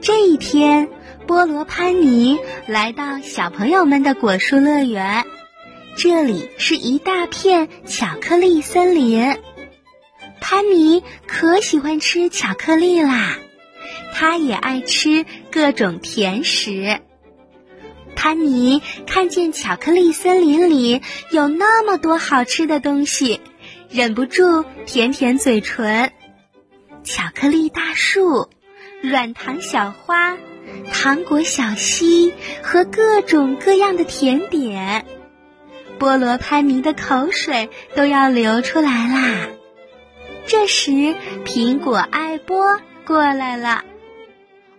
这一天，菠萝潘尼来到小朋友们的果树乐园，这里是一大片巧克力森林。潘尼可喜欢吃巧克力啦，他也爱吃各种甜食。潘尼看见巧克力森林里有那么多好吃的东西，忍不住舔舔嘴唇。巧克力大树、软糖小花、糖果小溪和各种各样的甜点，菠萝潘尼的口水都要流出来啦。这时，苹果爱波过来了。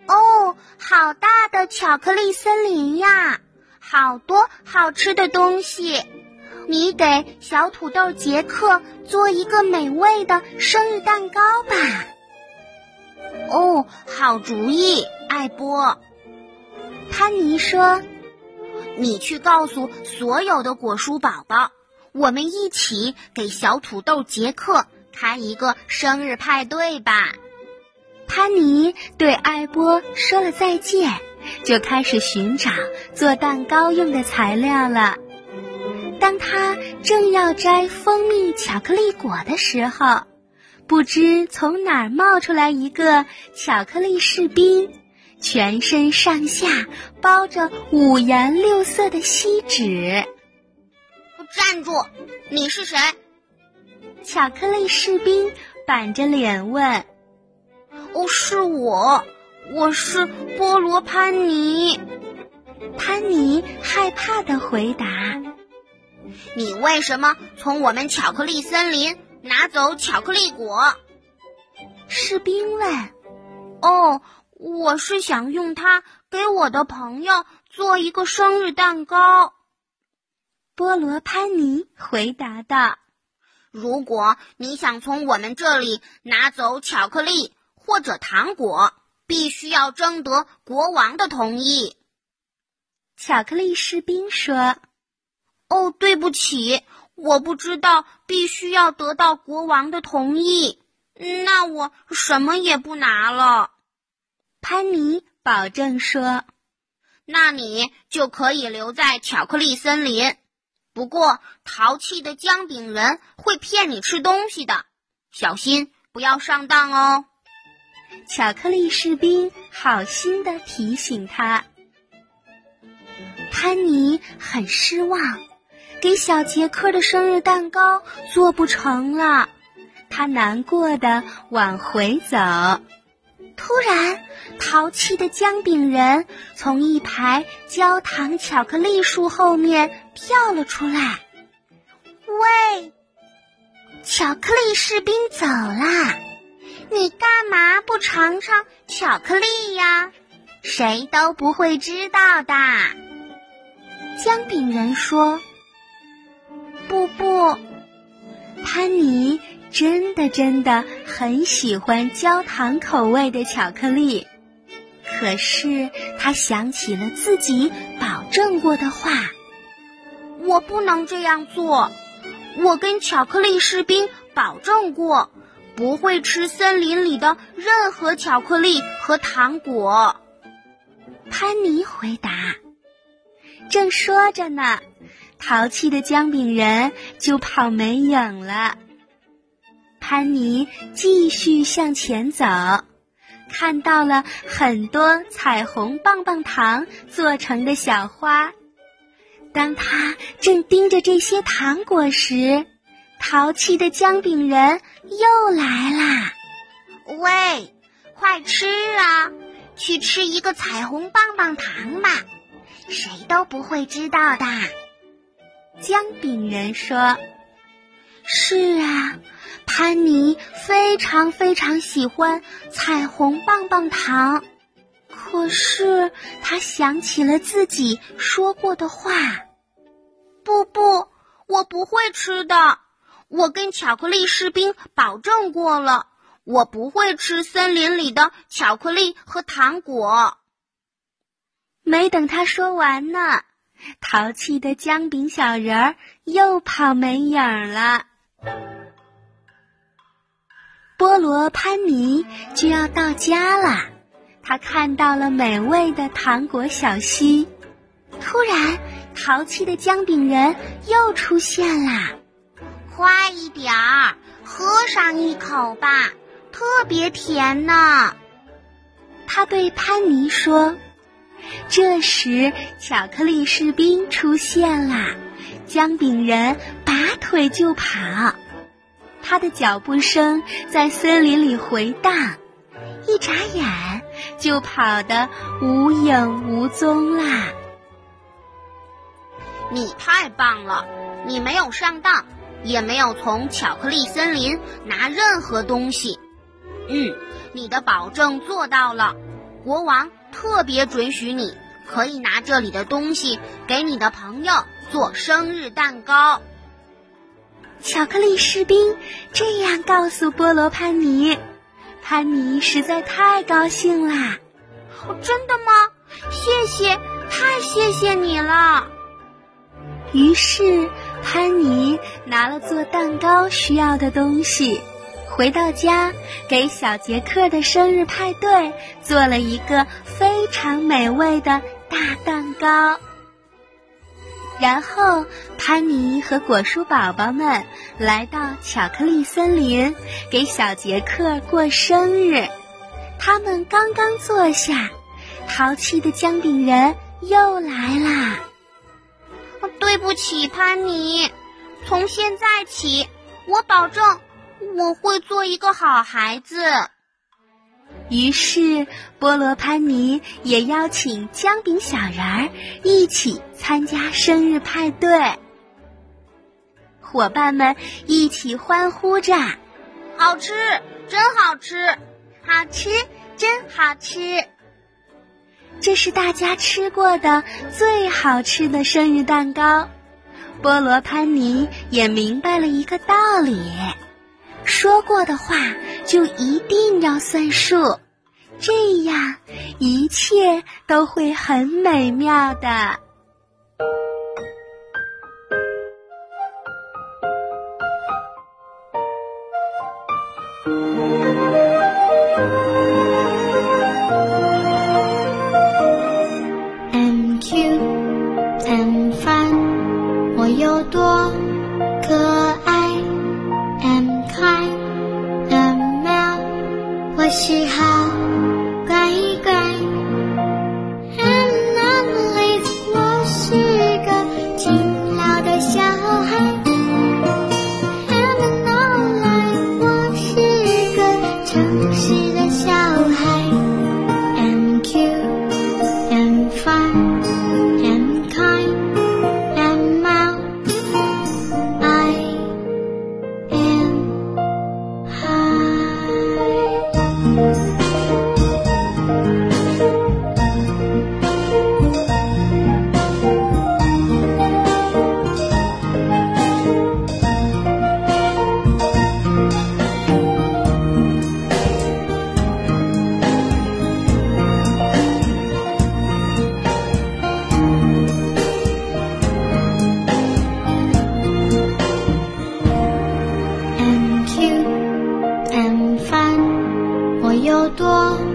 哦，好大的巧克力森林呀！好多好吃的东西，你给小土豆杰克做一个美味的生日蛋糕吧。哦，好主意，艾波。潘尼说：“你去告诉所有的果蔬宝宝，我们一起给小土豆杰克。”开一个生日派对吧！潘尼对艾波说了再见，就开始寻找做蛋糕用的材料了。当他正要摘蜂蜜巧克力果的时候，不知从哪儿冒出来一个巧克力士兵，全身上下包着五颜六色的锡纸。站住！你是谁？巧克力士兵板着脸问：“哦，是我，我是菠萝潘尼。”潘尼害怕的回答：“你为什么从我们巧克力森林拿走巧克力果？”士兵问：“哦，我是想用它给我的朋友做一个生日蛋糕。”菠萝潘尼回答道。如果你想从我们这里拿走巧克力或者糖果，必须要征得国王的同意。巧克力士兵说：“哦，对不起，我不知道必须要得到国王的同意。那我什么也不拿了。”潘尼保证说：“那你就可以留在巧克力森林。”不过，淘气的姜饼人会骗你吃东西的，小心不要上当哦。巧克力士兵好心的提醒他。潘尼很失望，给小杰克的生日蛋糕做不成了，他难过的往回走。突然，淘气的姜饼人从一排焦糖巧克力树后面跳了出来。喂，巧克力士兵走啦！你干嘛不尝尝巧克力呀？谁都不会知道的。姜饼人说：“潘尼。”真的真的很喜欢焦糖口味的巧克力，可是他想起了自己保证过的话：“我不能这样做。我跟巧克力士兵保证过，不会吃森林里的任何巧克力和糖果。”潘尼回答。正说着呢，淘气的姜饼人就跑没影了。潘尼继续向前走，看到了很多彩虹棒棒糖做成的小花。当他正盯着这些糖果时，淘气的姜饼人又来啦！喂，快吃啊！去吃一个彩虹棒棒糖吧，谁都不会知道的。姜饼人说：“是啊。”潘尼非常非常喜欢彩虹棒棒糖，可是他想起了自己说过的话：“不不，我不会吃的。我跟巧克力士兵保证过了，我不会吃森林里的巧克力和糖果。”没等他说完呢，淘气的姜饼小人儿又跑没影儿了。菠萝潘尼就要到家了，他看到了美味的糖果小溪。突然，淘气的姜饼人又出现啦！快一点儿，喝上一口吧，特别甜呢。他对潘尼说。这时，巧克力士兵出现啦！姜饼人拔腿就跑，他的脚步声在森林里回荡，一眨眼就跑得无影无踪啦。你太棒了！你没有上当，也没有从巧克力森林拿任何东西。嗯，你的保证做到了，国王。特别准许你可以拿这里的东西给你的朋友做生日蛋糕。巧克力士兵这样告诉菠萝潘尼，潘尼实在太高兴啦！真的吗？谢谢，太谢谢你了。于是潘尼拿了做蛋糕需要的东西。回到家，给小杰克的生日派对做了一个非常美味的大蛋糕。然后，潘妮和果蔬宝宝们来到巧克力森林，给小杰克过生日。他们刚刚坐下，淘气的姜饼人又来啦。对不起，潘妮，从现在起，我保证。我会做一个好孩子。于是，菠萝潘尼也邀请姜饼小人儿一起参加生日派对。伙伴们一起欢呼着：“好吃，真好吃！好吃，真好吃！”这是大家吃过的最好吃的生日蛋糕。菠萝潘尼也明白了一个道理。说过的话就一定要算数，这样一切都会很美妙的。我是多。